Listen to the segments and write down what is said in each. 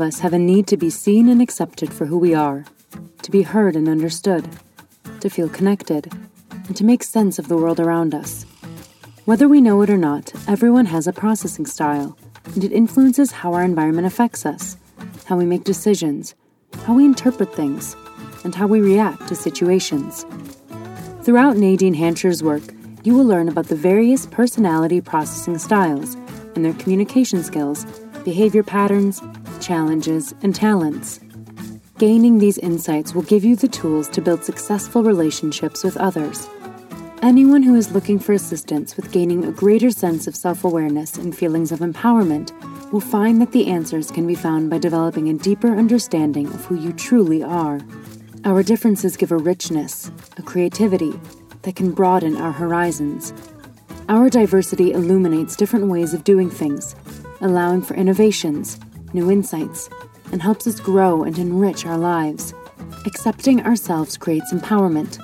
Of us have a need to be seen and accepted for who we are to be heard and understood, to feel connected, and to make sense of the world around us. Whether we know it or not, everyone has a processing style, and it influences how our environment affects us, how we make decisions, how we interpret things, and how we react to situations. Throughout Nadine Hanchar's work, you will learn about the various personality processing styles and their communication skills, behavior patterns, challenges, and talents. Gaining these insights will give you the tools to build successful relationships with others. Anyone who is looking for assistance with gaining a greater sense of self awareness and feelings of empowerment will find that the answers can be found by developing a deeper understanding of who you truly are. Our differences give a richness, a creativity that can broaden our horizons. Our diversity illuminates different ways of doing things, allowing for innovations, new insights, and helps us grow and enrich our lives. Accepting ourselves creates empowerment.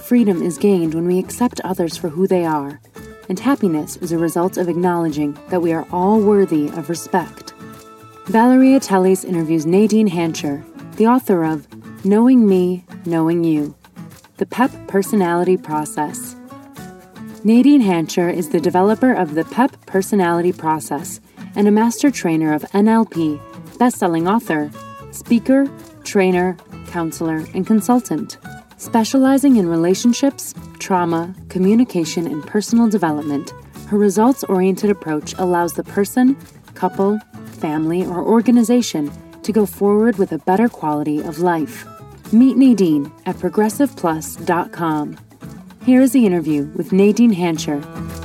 Freedom is gained when we accept others for who they are, and happiness is a result of acknowledging that we are all worthy of respect. Valeria Teles interviews Nadine Hanchar, the author of Knowing Me, Knowing You The PEP Personality Process. Nadine Hanchar is the developer of the PEP Personality Process and a master trainer of NLP best-selling author, speaker, trainer, counselor, and consultant. Specializing in relationships, trauma, communication, and personal development, her results oriented approach allows the person, couple, family, or organization to go forward with a better quality of life. Meet Nadine at progressiveplus.com. Here is the interview with Nadine Hanchar.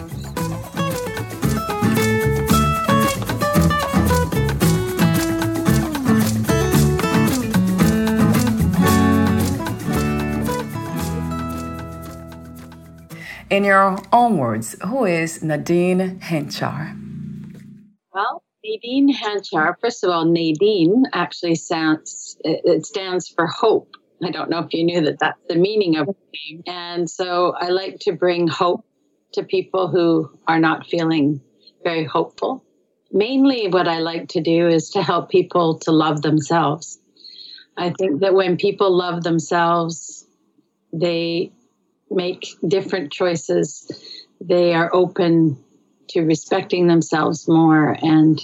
In your own words, who is Nadine Hanchar? Well, Nadine Hanchar, first of all, Nadine actually sounds, it stands for hope. I don't know if you knew that that's the meaning of the name. And so I like to bring hope to people who are not feeling very hopeful. Mainly, what I like to do is to help people to love themselves. I think that when people love themselves, they make different choices, they are open to respecting themselves more, and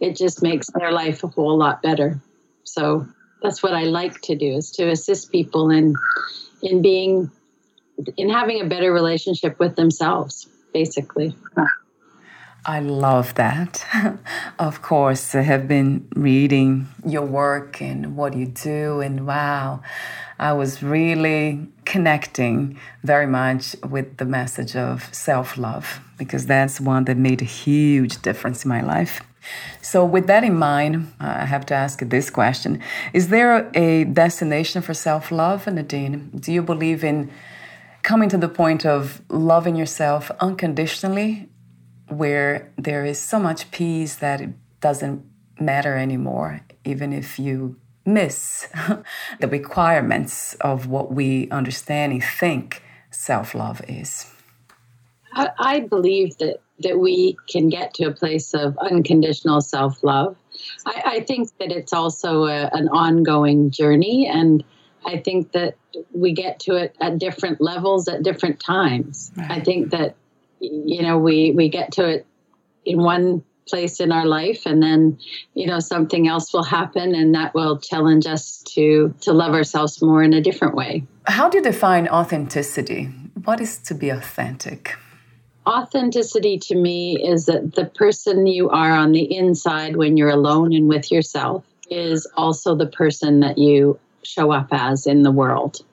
it just makes their life a whole lot better. So that's what I like to do is to assist people in in being in having a better relationship with themselves, basically. I love that. of course, I have been reading your work and what you do, and wow, I was really connecting very much with the message of self love because that's one that made a huge difference in my life. So, with that in mind, uh, I have to ask this question Is there a destination for self love, Nadine? Do you believe in coming to the point of loving yourself unconditionally, where there is so much peace that it doesn't matter anymore, even if you miss the requirements of what we understand and think self love is? I, I believe that, that we can get to a place of unconditional self love. I, I, think that it's also a, an ongoing journey, and I think that we get to it at different levels at different times. Right. I think that you know we we get to it in one place in our life and then you know something else will happen and that will challenge us to to love ourselves more in a different way. How do you define authenticity? What is to be authentic? Authenticity to me is that the person you are on the inside when you're alone and with yourself is also the person that you show up as in the world.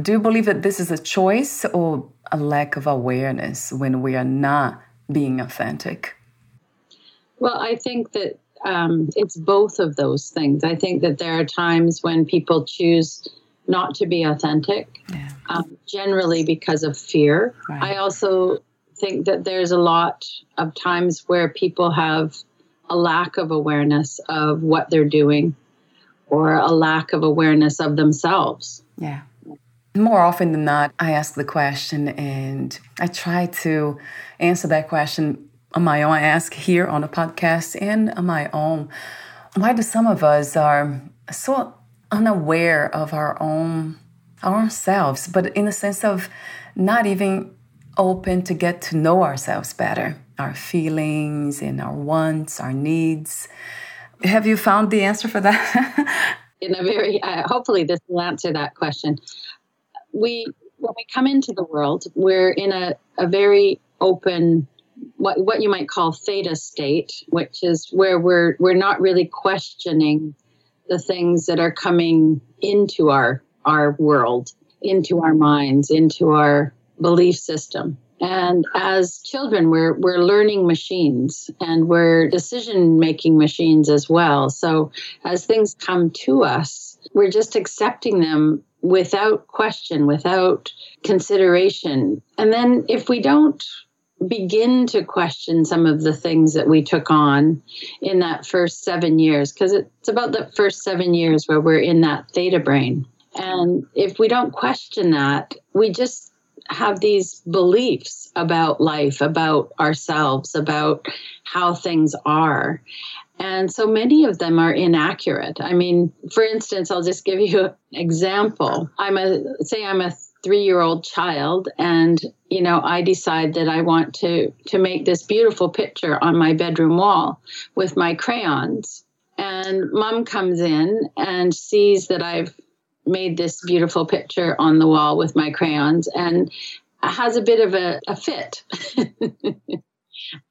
Do you believe that this is a choice or a lack of awareness when we are not being authentic well, I think that um, it's both of those things. I think that there are times when people choose not to be authentic, yeah. um, generally because of fear. Right. I also think that there's a lot of times where people have a lack of awareness of what they're doing or a lack of awareness of themselves. Yeah. More often than not, I ask the question and I try to answer that question on my own. I ask here on a podcast and on my own. Why do some of us are so unaware of our own ourselves, but in the sense of not even open to get to know ourselves better, our feelings and our wants, our needs. Have you found the answer for that? in a very, uh, hopefully, this will answer that question. We, when we come into the world, we're in a, a very open what what you might call theta state, which is where we're we're not really questioning the things that are coming into our our world, into our minds, into our belief system. And as children, we're we're learning machines and we're decision making machines as well. So as things come to us, we're just accepting them without question, without consideration. And then if we don't begin to question some of the things that we took on in that first seven years because it's about the first seven years where we're in that theta brain and if we don't question that we just have these beliefs about life about ourselves about how things are and so many of them are inaccurate. I mean, for instance, I'll just give you an example. I'm a say I'm a three year old child and you know i decide that i want to to make this beautiful picture on my bedroom wall with my crayons. And mom comes in and sees that i've made this beautiful picture on the wall with my crayons and has a bit of a, a fit.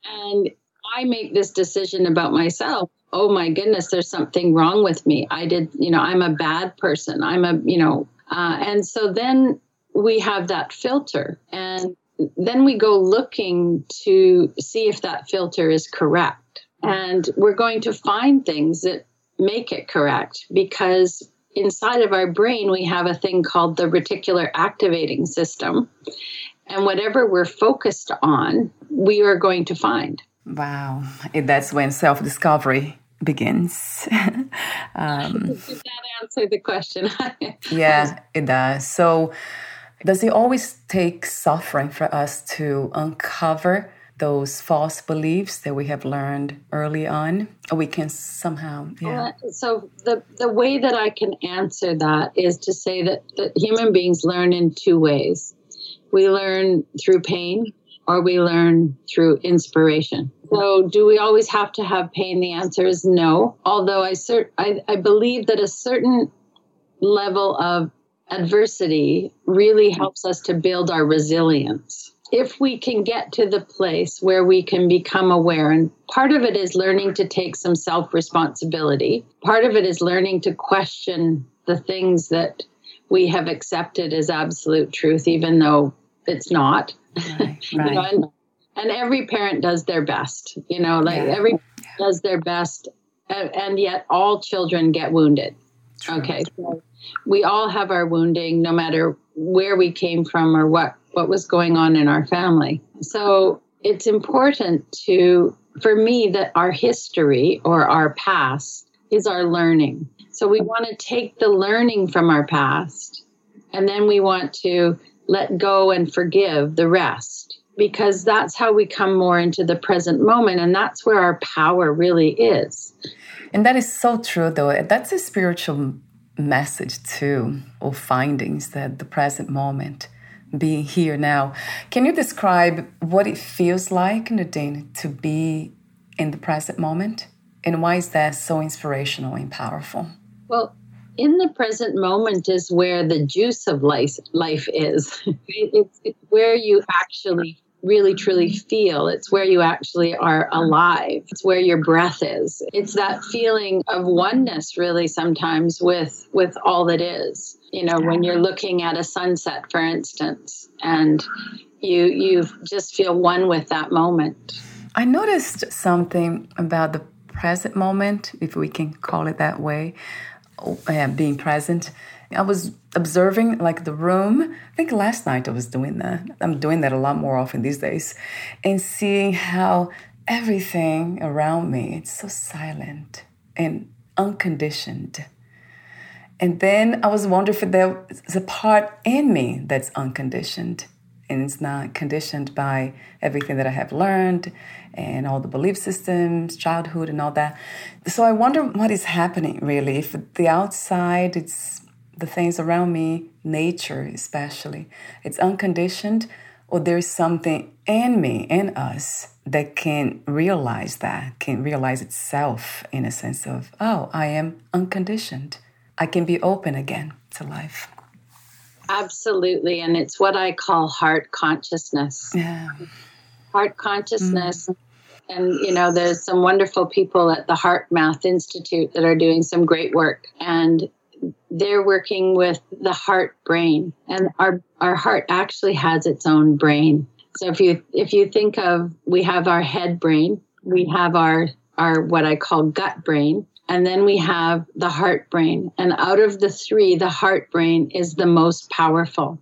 And i make this decision about myself. Oh my goodness there's something wrong with me. I did you know i'm a bad person. I'm a you know uh, and so then we have that filter and then we go looking to see if that filter is correct. And we're going to find things that make it correct because inside of our brain, we have a thing called the reticular activating system. And whatever we're focused on, we are going to find. Wow. That's when self discovery begins. um, Does that answer the question? yeah, it does. So, does it always take suffering for us to uncover those false beliefs that we have learned early on? Or we can somehow, yeah. so the, the way that I can answer that is to say that, that human beings learn in two ways. We learn through pain or we learn through inspiration. So, do we always have to have pain? The answer is no. Although I, cert- I, I believe that a certain level of adversity really mm-hmm. helps us to build our resilience. If we can get to the place where we can become aware, and part of it is learning to take some self responsibility, part of it is learning to question the things that we have accepted as absolute truth, even though it's not. Right, right. you know, and, and, every parent does their best, you know, like yeah. every does their best, and, and, yet all children get wounded. True. Okay. So we all have our wounding no matter where we came from or what what was going on in our family. So it's important to for me that our history or our past is our learning. So we want to take the learning from our past and then we want to let go and forgive the rest because that's how we come more into the present moment and that's where our power really is. And that is so true though. That's a spiritual message too, or findings that the present moment, being here now. Can you describe what it feels like, Nadine, to be in the present moment? And why is that so inspirational and powerful? Well, in the present moment is where the juice of life, life is. it's, it's where you actually really truly feel. It's where you actually are alive. It's where your breath is. It's that feeling of oneness really sometimes with with all that is. You know, when you're looking at a sunset for instance and you you just feel one with that moment. I noticed something about the present moment, if we can call it that way, uh, being present. I was observing like the room. I think last night I was doing that. I'm doing that a lot more often these days, and seeing how everything around me it's so silent and unconditioned. And then I was wondering if there's a part in me that's unconditioned and it's not conditioned by everything that I have learned and all the belief systems, childhood, and all that. So I wonder what is happening really. If the outside, it's the things around me, nature especially, it's unconditioned, or there's something in me, in us, that can realize that, can realize itself in a sense of, oh, I am unconditioned. I can be open again to life. Absolutely. And it's what I call heart consciousness. Yeah. Heart consciousness. Mm. And, you know, there's some wonderful people at the HeartMath Institute that are doing some great work. And they're working with the heart brain. And our, our heart actually has its own brain. So if you if you think of we have our head brain, we have our our what I call gut brain, and then we have the heart brain. And out of the three, the heart brain is the most powerful.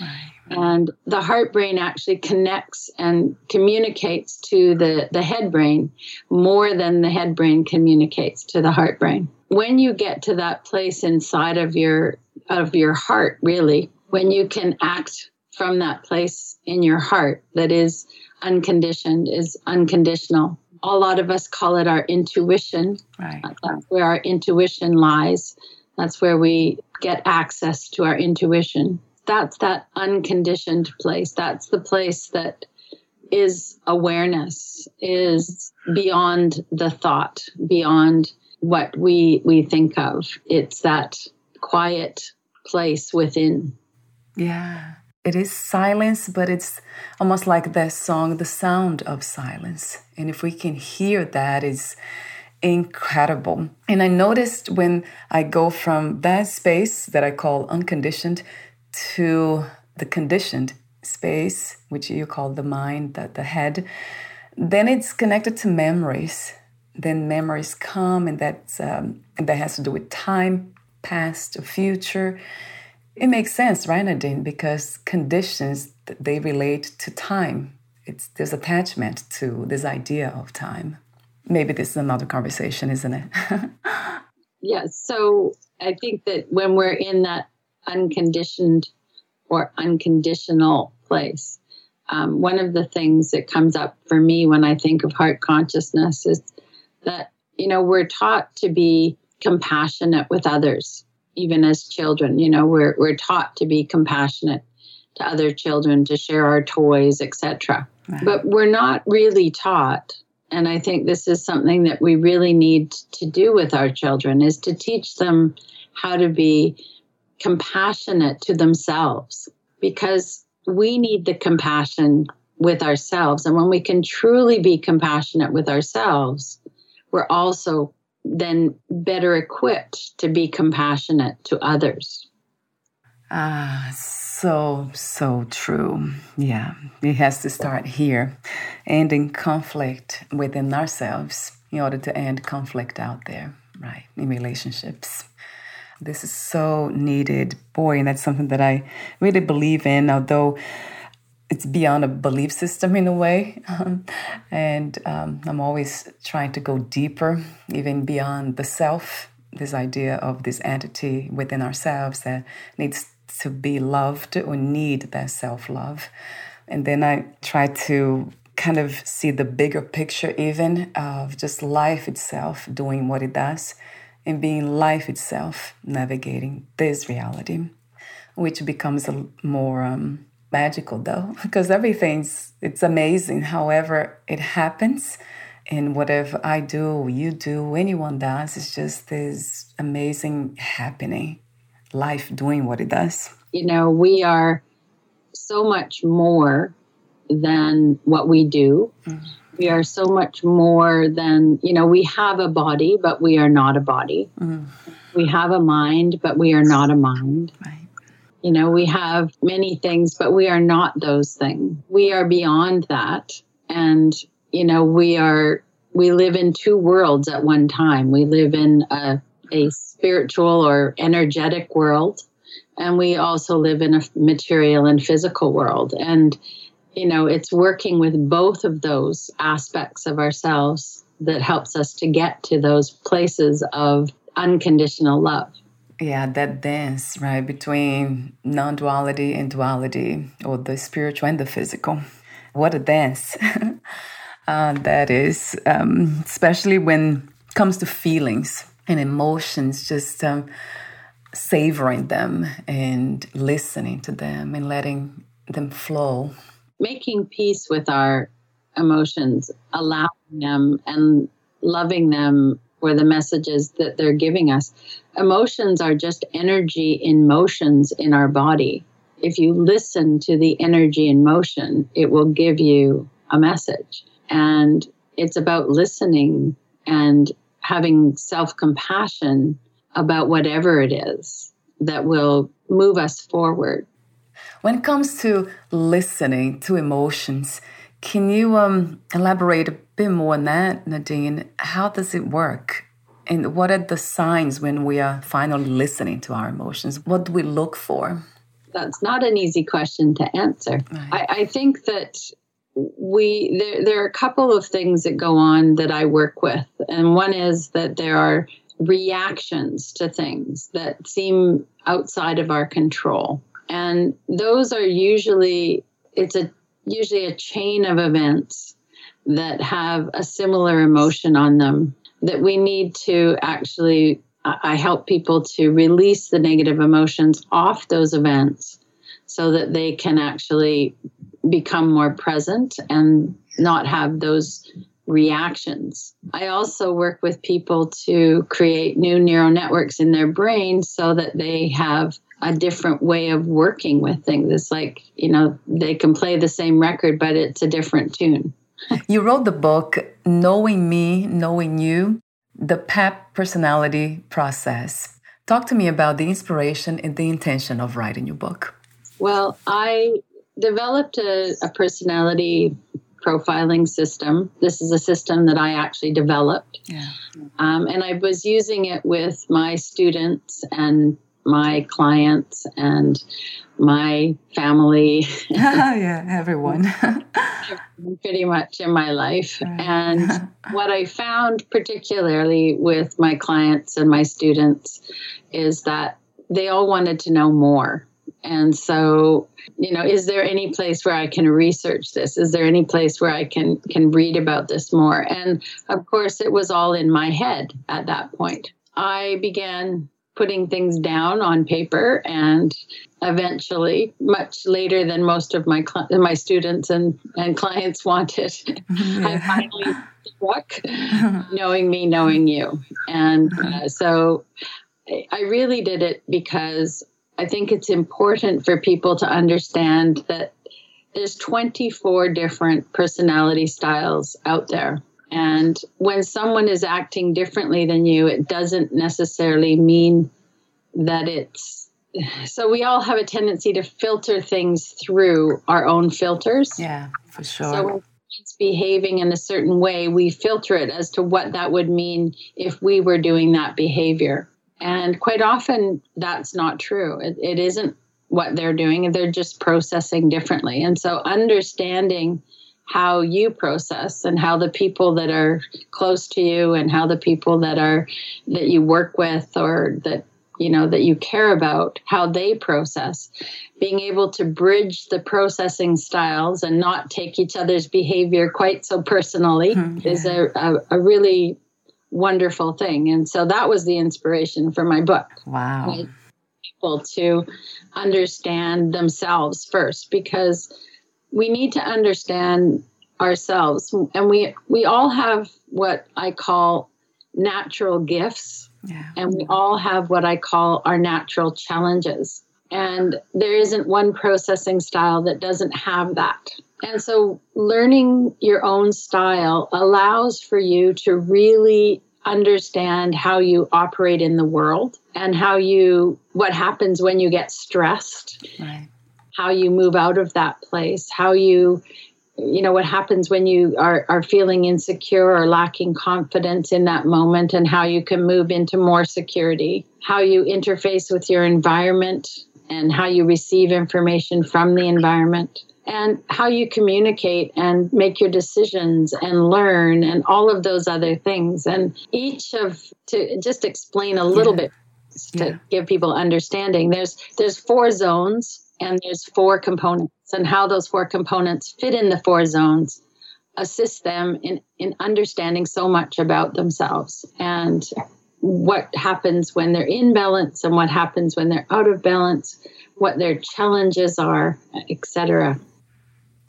Right. And the heart brain actually connects and communicates to the, the head brain more than the head brain communicates to the heart brain. When you get to that place inside of your of your heart, really, when you can act from that place in your heart that is unconditioned, is unconditional, a lot of us call it our intuition. Right. Uh, that's where our intuition lies. That's where we get access to our intuition. That's that unconditioned place. That's the place that is awareness, is beyond the thought, beyond what we we think of. It's that quiet place within. Yeah it is silence, but it's almost like that song, The Sound of Silence. And if we can hear that, it's incredible. And I noticed when I go from that space that I call unconditioned to the conditioned space, which you call the mind, the, the head, then it's connected to memories. Then memories come, and that's um, and that has to do with time, past, or future it makes sense, right, Nadine? Because conditions they relate to time. It's there's attachment to this idea of time. Maybe this is another conversation, isn't it? yeah. So I think that when we're in that unconditioned or unconditional place, um, one of the things that comes up for me when I think of heart consciousness is that you know we're taught to be compassionate with others even as children. You know, we're we're taught to be compassionate to other children, to share our toys, etc. But we're not really taught. And I think this is something that we really need to do with our children is to teach them how to be compassionate to themselves because we need the compassion with ourselves. And when we can truly be compassionate with ourselves, we're also then better equipped to be compassionate to others. Ah, so, so true. Yeah, it has to start here, ending conflict within ourselves in order to end conflict out there, right, in relationships. This is so needed. Boy, and that's something that I really believe in, although it's beyond a belief system in a way. and um, I'm always trying to go deeper, even beyond the self, this idea of this entity within ourselves that needs to be loved or need that self love. And then I try to kind of see the bigger picture, even of just life itself doing what it does and being life itself navigating this reality, which becomes a more um, magical though because everything's it's amazing however it happens And whatever I do, you do, anyone does, it's just this amazing happening life doing what it does. You know, we are so much more than what we do. Mm. We are so much more than, you know, we have a body, but we are not a body. Mm. We have a mind, but we are not a mind. Right. You know, we have many things, but we are not those things. We are beyond that. And, you know, we are, we live in two worlds at one time. We live in a, a spiritual or energetic world. And we also live in a material and physical world. And you know, it's working with both of those aspects of ourselves that helps us to get to those places of unconditional love. Yeah, that dance, right, between non duality and duality, or the spiritual and the physical. What a dance uh, that is, um, especially when it comes to feelings and emotions, just um, savoring them and listening to them and letting them flow making peace with our emotions, allowing them and loving them for the messages that they're giving us. Emotions are just energy in motions in our body. If you listen to the energy in motion, it will give you a message. And it's about listening and having self compassion about whatever it is that will move us forward. When it comes to listening to emotions, can you um, elaborate a bit more on that, Nadine? How does it work? And what are the signs when we are finally listening to our emotions? What do we look for? That's not an easy question to answer. Right. I, I think that we there, there are a couple of things that go on that I work with, and one is that there are reactions to things that seem outside of our control. And those are usually, it's a usually a chain of events that have a similar emotion on them that we need to actually I help people to release the negative emotions off those events so that they can actually become more present and not have those reactions. I also work with people to create new neural networks in their brain so that they have a different way of working with things. It's like, you know, they can play the same record, but it's a different tune. you wrote the book, Knowing Me, Knowing You, the PEP personality process. Talk to me about the inspiration and the intention of writing your book. Well, I developed a, a personality profiling system. This is a system that I actually developed. Yeah. Um, and I was using it with my students and my clients and my family. yeah, everyone. pretty much in my life. And what I found, particularly with my clients and my students, is that they all wanted to know more. And so, you know, is there any place where I can research this? Is there any place where I can can read about this more? And of course, it was all in my head at that point. I began putting things down on paper and eventually much later than most of my cl- my students and, and clients wanted yeah. i finally struck knowing me knowing you. And uh, so i really did it because i think it's important for people to understand that there's 24 different personality styles out there and when someone is acting differently than you, it doesn't necessarily mean that it's so we all have a tendency to filter things through our own filters. Yeah, for sure. So when it's behaving in a certain way, we filter it as to what that would mean if we were doing that behavior. And quite often that's not true. It, it isn't what they're doing, they're just processing differently. And so understanding how you process and how the people that are close to you and how the people that are that you work with or that you know that you care about how they process. Being able to bridge the processing styles and not take each other's behavior quite so personally mm, yeah. is a, a, a, really wonderful thing. And so that was the inspiration for my book. Wow. People to understand themselves first because we need to understand ourselves. And we we all have what i call natural gifts. Yeah. and we all have what i call our natural challenges. And there isn't one processing style that doesn't have that. And so learning your own style allows for you to really understand how you operate in the world and how you what happens when you get stressed. Right. How you move out of that place how you you know what happens when you are, are feeling insecure or lacking confidence in that moment and how you can move into more security how you interface with your environment and how you receive information from the environment and how you communicate and make your decisions and learn and all of those other things and each of to just explain a little yeah. bit to yeah. give people understanding there's there's four zones and there's four components and how those four components fit in the four zones assist them in in understanding so much about themselves and what happens when they're in balance and what happens when they're out of balance what their challenges are etc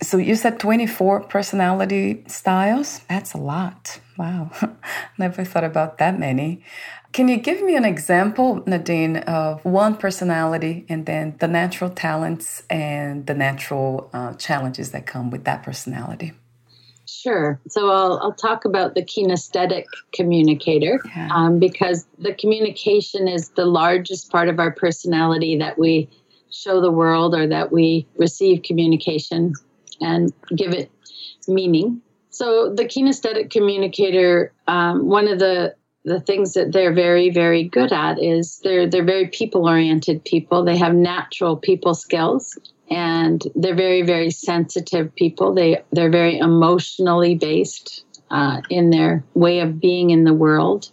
so you said 24 personality styles? That's a lot. Wow. Never thought about that many. Can you give me an example, Nadine, of one personality and then the natural talents and the natural uh, challenges that come with that personality? Sure. So I'll, I'll talk about the kinesthetic communicator yeah. um, because the communication is the largest part of our personality that we show the world or that we receive communication and give it meaning. So the kinesthetic communicator, um, one of the the things that they're very very good at is they're they're very people oriented people. They have natural people skills and they're very very sensitive people. They they're very emotionally based uh, in their way of being in the world.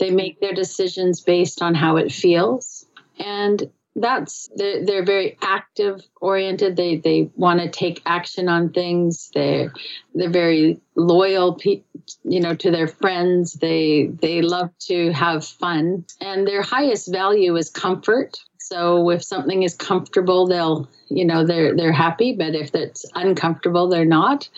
They make their decisions based on how it feels and that's they're, they're very active oriented. They they want to take action on things. They're they're very loyal pe- you know to their friends. They they love to have fun. And their highest value is comfort. So if something is comfortable they'll you know they're they're happy. But if it's uncomfortable they're not.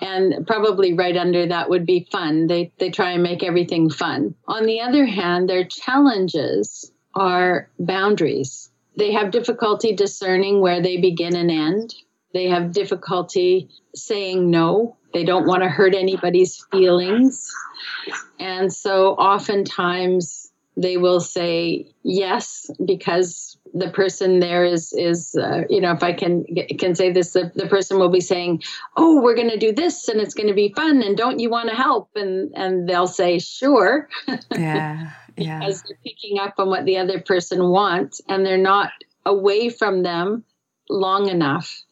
And probably right under that would be fun. They they try and make everything fun. On the other hand their challenges are boundaries they have difficulty discerning where they begin and end. They have difficulty saying no. They don't want to hurt anybody's feelings. And so oftentimes they will say yes because the person there is is uh, you know if i can can say this the, the person will be saying oh we're going to do this and it's going to be fun and don't you want to help and and they'll say sure yeah yeah. because they're picking up on what the other person wants and they're not away from them long enough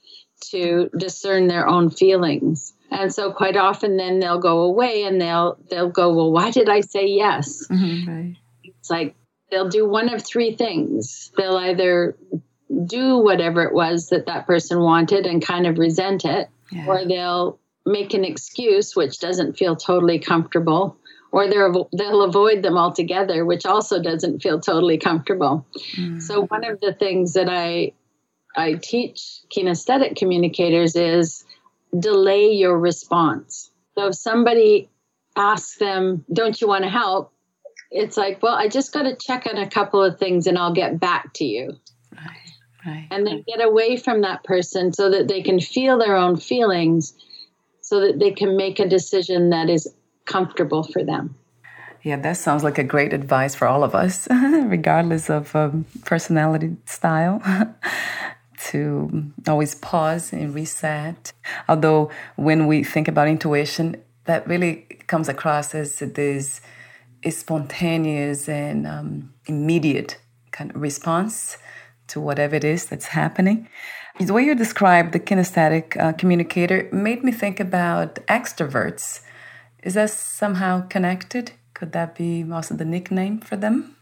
to discern their own feelings and so quite often then they'll go away and they'll they'll go well why did i say yes mm-hmm, right. it's like they'll do one of three things they'll either do whatever it was that that person wanted and kind of resent it yeah. or they'll make an excuse which doesn't feel totally comfortable or they'll avoid them altogether, which also doesn't feel totally comfortable. Mm. So one of the things that I I teach kinesthetic communicators is delay your response. So if somebody asks them, "Don't you want to help?" It's like, "Well, I just got to check on a couple of things and I'll get back to you." Right. Right. And then get away from that person so that they can feel their own feelings so that they can make a decision that is comfortable for them. Yeah, that sounds like a great advice for all of us, regardless of um, personality style, to always pause and reset. Although, when we think about intuition, that really comes across as this spontaneous and um, immediate kind of response to whatever it is that's happening. The way you described the kinesthetic uh, communicator made me think about extroverts is that somehow connected? Could that be also the nickname for them?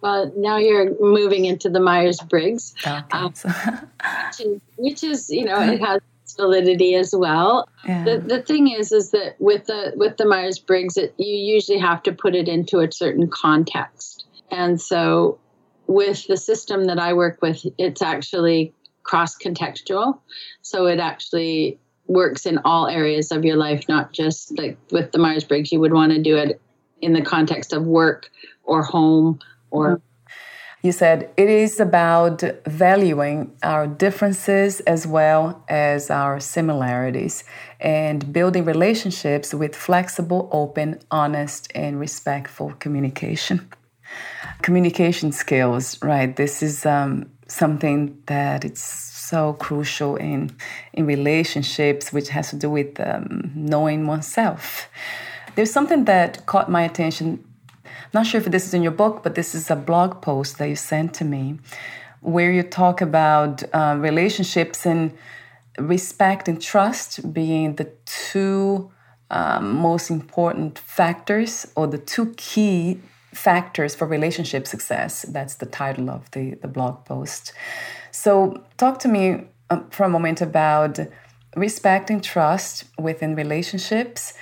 Well, now you're moving into the Myers Briggs, okay, um, which, is, which, is, you know, it has validity as well. Yeah. The, the thing is, is that with the with the Myers Briggs, you usually have to put it into a certain context, and so with the system that I work with, it's actually cross contextual. So it actually works in all areas of your life, not just like with the Myers Briggs, you would want to do it in the context of work or home or. You said it is about valuing our differences as well as our similarities and building relationships with flexible, open, honest, and respectful communication. Communication skills, right? This is um, something that it's so crucial in in relationships, which has to do with um, knowing oneself. There's something that caught my attention. Not sure if this is in your book, but this is a blog post that you sent to me, where you talk about uh, relationships and respect and trust being the two um, most important factors or the two key factors for relationship success. That's the title of the, the blog post. So, talk to me uh, for a moment about respect and trust within relationships.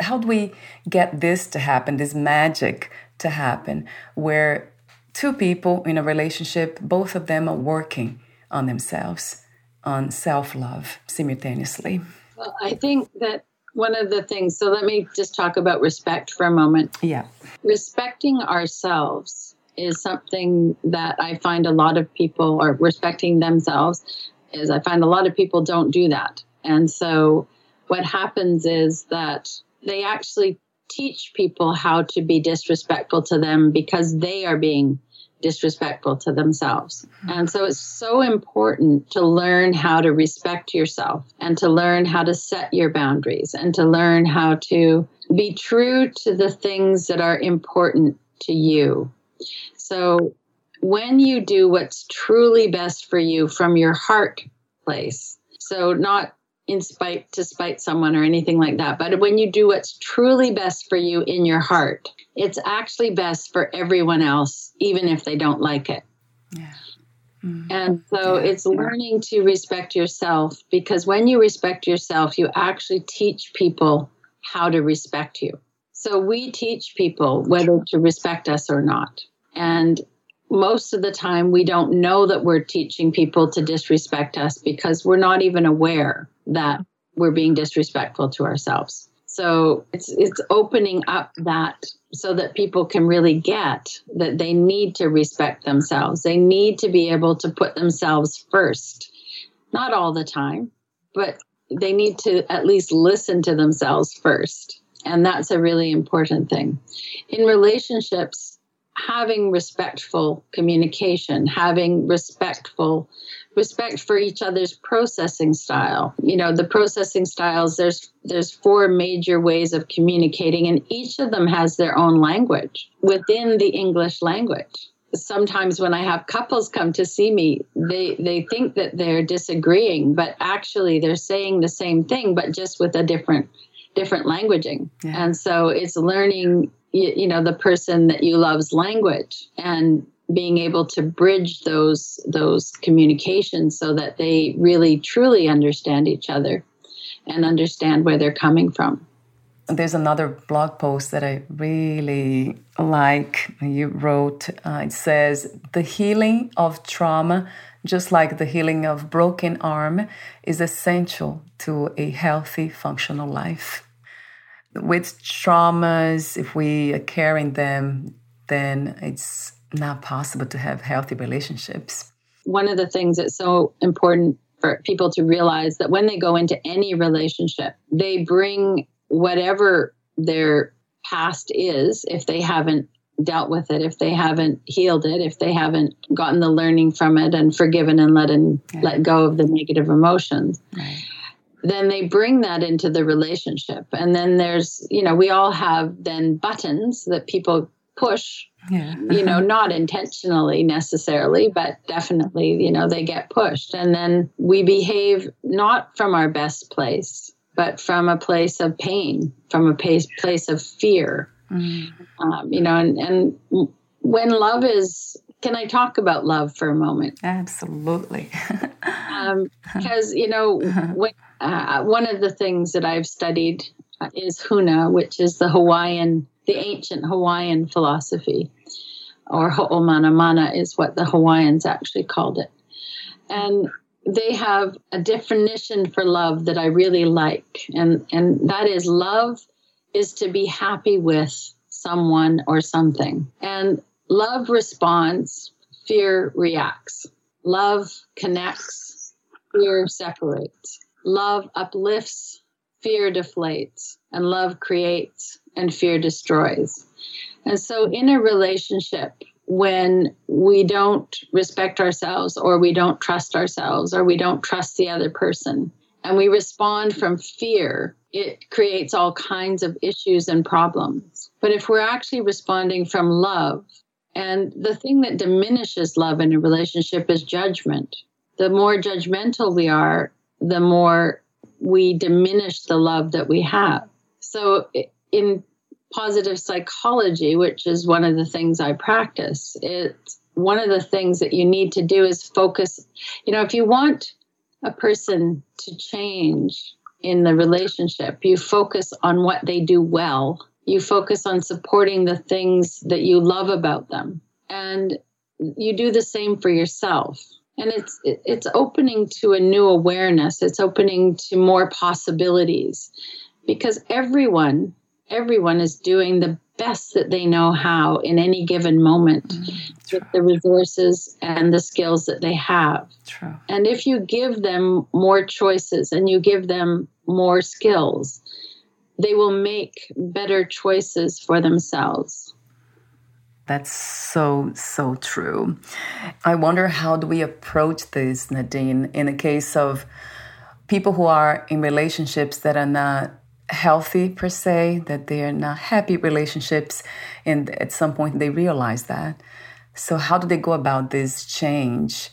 How do we get this to happen, this magic to happen, where two people in a relationship, both of them are working on themselves, on self love simultaneously? Well, I think that one of the things, so let me just talk about respect for a moment. Yeah. Respecting ourselves is something that I find a lot of people are respecting themselves is I find a lot of people don't do that. And so what happens is that they actually teach people how to be disrespectful to them because they are being disrespectful to themselves. And so it's so important to learn how to respect yourself and to learn how to set your boundaries and to learn how to be true to the things that are important to you so when you do what's truly best for you from your heart place, so not in spite to spite someone or anything like that, but when you do what's truly best for you in your heart, it's actually best for everyone else, even if they don't like it. Yeah. Mm-hmm. And so yeah. it's learning to respect yourself because when you respect yourself, you actually teach people how to respect you. So we teach people whether to respect us or not. And most of the time, we don't know that we're teaching people to disrespect us because we're not even aware that we're being disrespectful to ourselves. So it's it's opening up that so that people can really get that they need to respect themselves. They need to be able to put themselves first. Not all the time, but they need to at least listen to themselves first. And that's a really important thing. In relationships, having respectful communication, having respectful respect for each other's processing style. You know, the processing styles there's there's four major ways of communicating and each of them has their own language within the English language. Sometimes when I have couples come to see me, they they think that they're disagreeing, but actually they're saying the same thing but just with a different different languaging. Yeah. And so it's learning you, you know the person that you love's language and being able to bridge those those communications so that they really truly understand each other and understand where they're coming from there's another blog post that I really like. You wrote, uh, it says, The healing of trauma, just like the healing of broken arm, is essential to a healthy, functional life with traumas, if we are carrying them, then it's not possible to have healthy relationships. One of the things that's so important for people to realize that when they go into any relationship, they bring whatever their past is, if they haven't dealt with it, if they haven't healed it, if they haven't gotten the learning from it and forgiven and let and yeah. let go of the negative emotions. Right then they bring that into the relationship. And then there's, you know, we all have then buttons that people push, yeah. you know, not intentionally necessarily, but definitely, you know, they get pushed. And then we behave not from our best place, but from a place of pain, from a place, place of fear. Mm. Um, you know, and, and when love is can I talk about love for a moment? Absolutely. um, because you know, when, uh, one of the things that I've studied is Huna, which is the Hawaiian, the ancient Hawaiian philosophy, or Ho'omana Mana is what the Hawaiians actually called it. And they have a definition for love that I really like. And, and that is love is to be happy with someone or something. And love responds, fear reacts. Love connects, fear separates. Love uplifts, fear deflates. And love creates, and fear destroys. And so, in a relationship, when we don't respect ourselves or we don't trust ourselves or we don't trust the other person and we respond from fear, it creates all kinds of issues and problems. But if we're actually responding from love, and the thing that diminishes love in a relationship is judgment. The more judgmental we are, the more we diminish the love that we have. So, in positive psychology, which is one of the things I practice, it's one of the things that you need to do is focus. You know, if you want a person to change in the relationship, you focus on what they do well. You focus on supporting the things that you love about them. And you do the same for yourself. And it's it's opening to a new awareness. It's opening to more possibilities because everyone everyone is doing the best that they know how in any given moment mm, with the resources and the skills that they have. True. And if you give them more choices and you give them more skills, they will make better choices for themselves. That's so, so true. I wonder how do we approach this, Nadine, in a case of people who are in relationships that are not healthy per se, that they are not happy relationships, and at some point they realize that. So, how do they go about this change?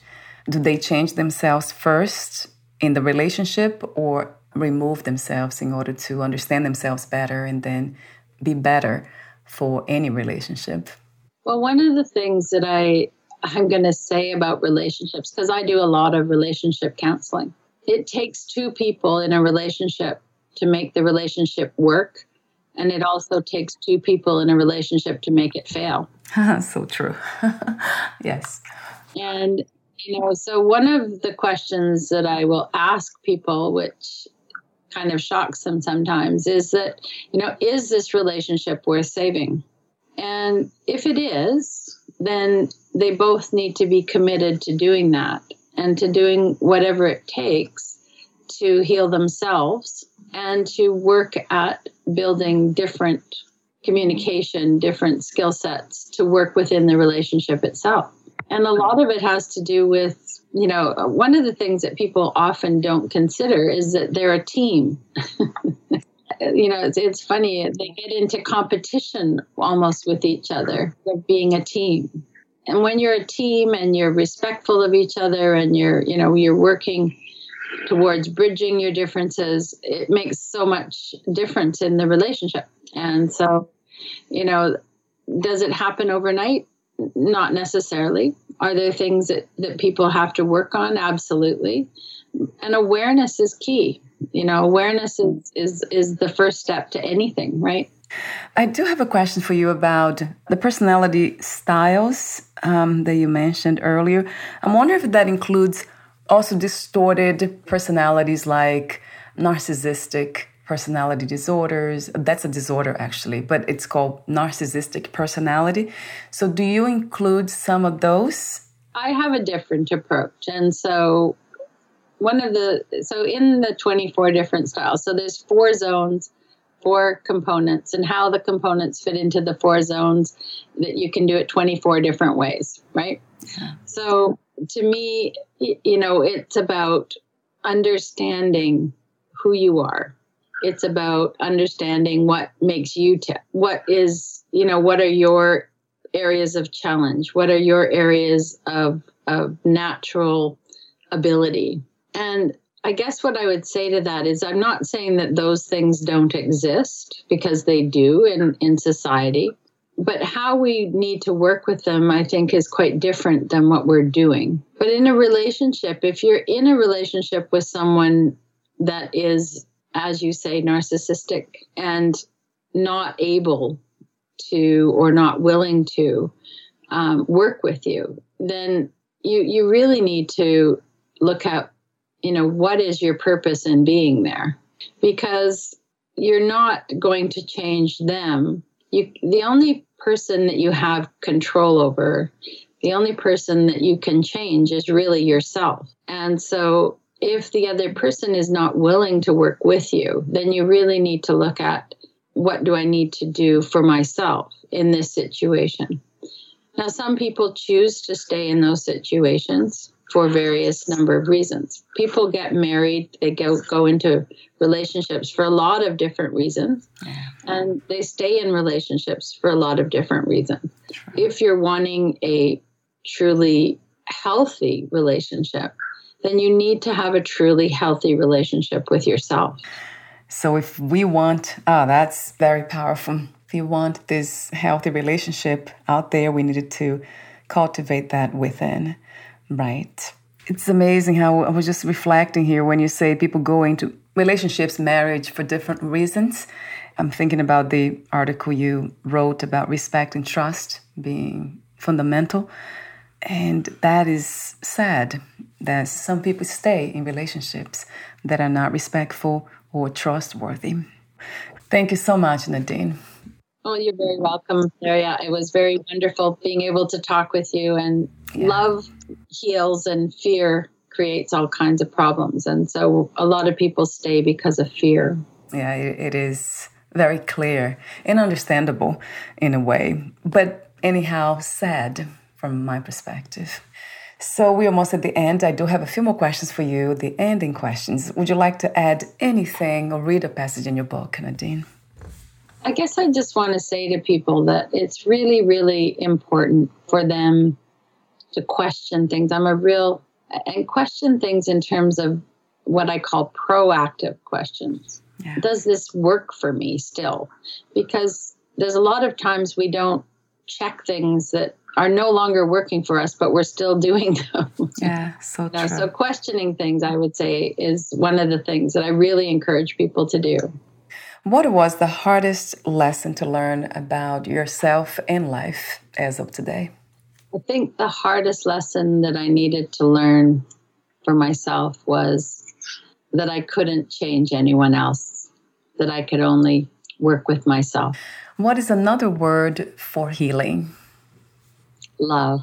Do they change themselves first in the relationship or remove themselves in order to understand themselves better and then be better for any relationship? Well, one of the things that I I'm going to say about relationships because I do a lot of relationship counseling. It takes two people in a relationship to make the relationship work. And it also takes two people in a relationship to make it fail. so true. yes. And, you know, so one of the questions that I will ask people, which kind of shocks them sometimes, is that, you know, is this relationship worth saving? And if it is, then they both need to be committed to doing that and to doing whatever it takes to heal themselves and to work at building different communication, different skill sets to work within the relationship itself. And a lot of it has to do with, you know, one of the things that people often don't consider is that they're a team. you know, it's, it's funny, they get into competition almost with each other of being a team. And when you're a team and you're respectful of each other and you're, you know, you're working towards bridging your differences, it makes so much difference in the relationship. And so, you know, does it happen overnight? Not necessarily. Are there things that, that people have to work on? Absolutely. And awareness is key. You know, awareness is, is, is the first step to anything, right? I do have a question for you about the personality styles um, that you mentioned earlier. I'm wondering if that includes also distorted personalities like narcissistic personality disorders. That's a disorder actually, but it's called narcissistic personality. So, do you include some of those? I have a different approach. And so, one of the, so in the 24 different styles, so there's four zones, four components, and how the components fit into the four zones that you can do it 24 different ways, right? Yeah. So, to me, you know, it's about understanding who you are. It's about understanding what makes you tick. What is, you know, what are your areas of challenge? What are your areas of, of natural ability? And I guess what I would say to that is I'm not saying that those things don't exist because they do in, in society but how we need to work with them, I think, is quite different than what we're doing. But in a relationship, if you're in a relationship with someone that is, as you say, narcissistic and not able to or not willing to um, work with you, then you you really need to look at you know, what is your purpose in being there? Because you're not going to change them. You, the only person that you have control over, the only person that you can change is really yourself. And so if the other person is not willing to work with you, then you really need to look at what do I need to do for myself in this situation. Now, some people choose to stay in those situations for various number of reasons. People get married, they go go into relationships for a lot of different reasons. And they stay in relationships for a lot of different reasons. If you're wanting a truly healthy relationship, then you need to have a truly healthy relationship with yourself. So if we want, oh, that's very powerful. If you want this healthy relationship out there, we needed to cultivate that within. Right. It's amazing how I was just reflecting here when you say people go into relationships, marriage for different reasons. I'm thinking about the article you wrote about respect and trust being fundamental. And that is sad that some people stay in relationships that are not respectful or trustworthy. Thank you so much, Nadine. Oh, you're very welcome, Daria. It was very wonderful being able to talk with you. And yeah. love heals, and fear creates all kinds of problems. And so a lot of people stay because of fear. Yeah, it is very clear and understandable in a way, but anyhow, sad from my perspective. So we're almost at the end. I do have a few more questions for you, the ending questions. Would you like to add anything or read a passage in your book, Nadine? I guess I just want to say to people that it's really, really important for them to question things. I'm a real, and question things in terms of what I call proactive questions. Yeah. Does this work for me still? Because there's a lot of times we don't check things that are no longer working for us, but we're still doing them. Yeah, so true. so questioning things, I would say, is one of the things that I really encourage people to do. What was the hardest lesson to learn about yourself and life as of today? I think the hardest lesson that I needed to learn for myself was that I couldn't change anyone else, that I could only work with myself. What is another word for healing? Love.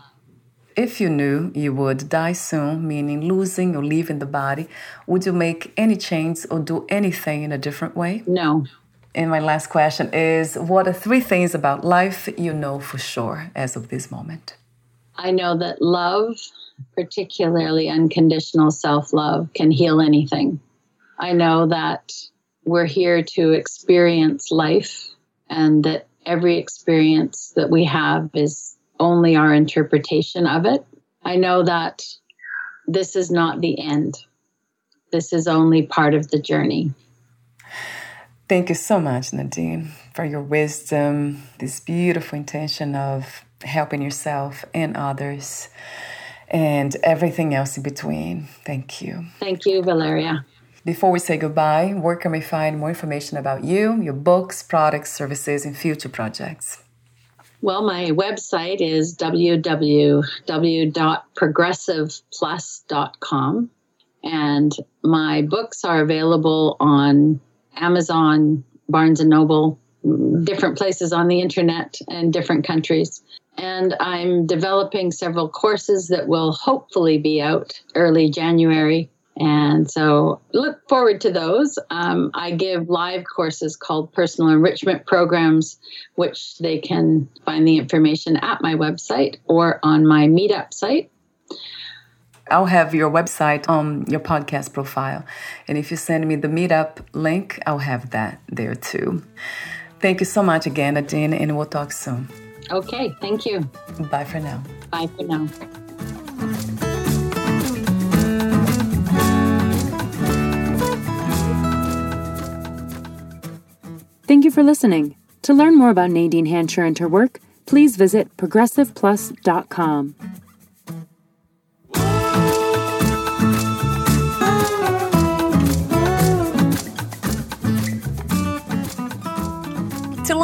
If you knew you would die soon, meaning losing or leaving the body, would you make any change or do anything in a different way? No. And my last question is What are three things about life you know for sure as of this moment? I know that love, particularly unconditional self love, can heal anything. I know that we're here to experience life and that every experience that we have is only our interpretation of it. I know that this is not the end, this is only part of the journey. Thank you so much, Nadine, for your wisdom, this beautiful intention of helping yourself and others, and everything else in between. Thank you. Thank you, Valeria. Before we say goodbye, where can we find more information about you, your books, products, services, and future projects? Well, my website is www.progressiveplus.com. And my books are available on Amazon, Barnes and Noble, different places on the internet and different countries. And I'm developing several courses that will hopefully be out early January and so look forward to those. Um, I give live courses called personal enrichment programs, which they can find the information at my website or on my meetup site. I'll have your website on your podcast profile. And if you send me the meetup link, I'll have that there too. Thank you so much again, Nadine, and we'll talk soon. Okay, thank you. Bye for now. Bye for now. Thank you for listening. To learn more about Nadine Hanchar and her work, please visit progressiveplus.com.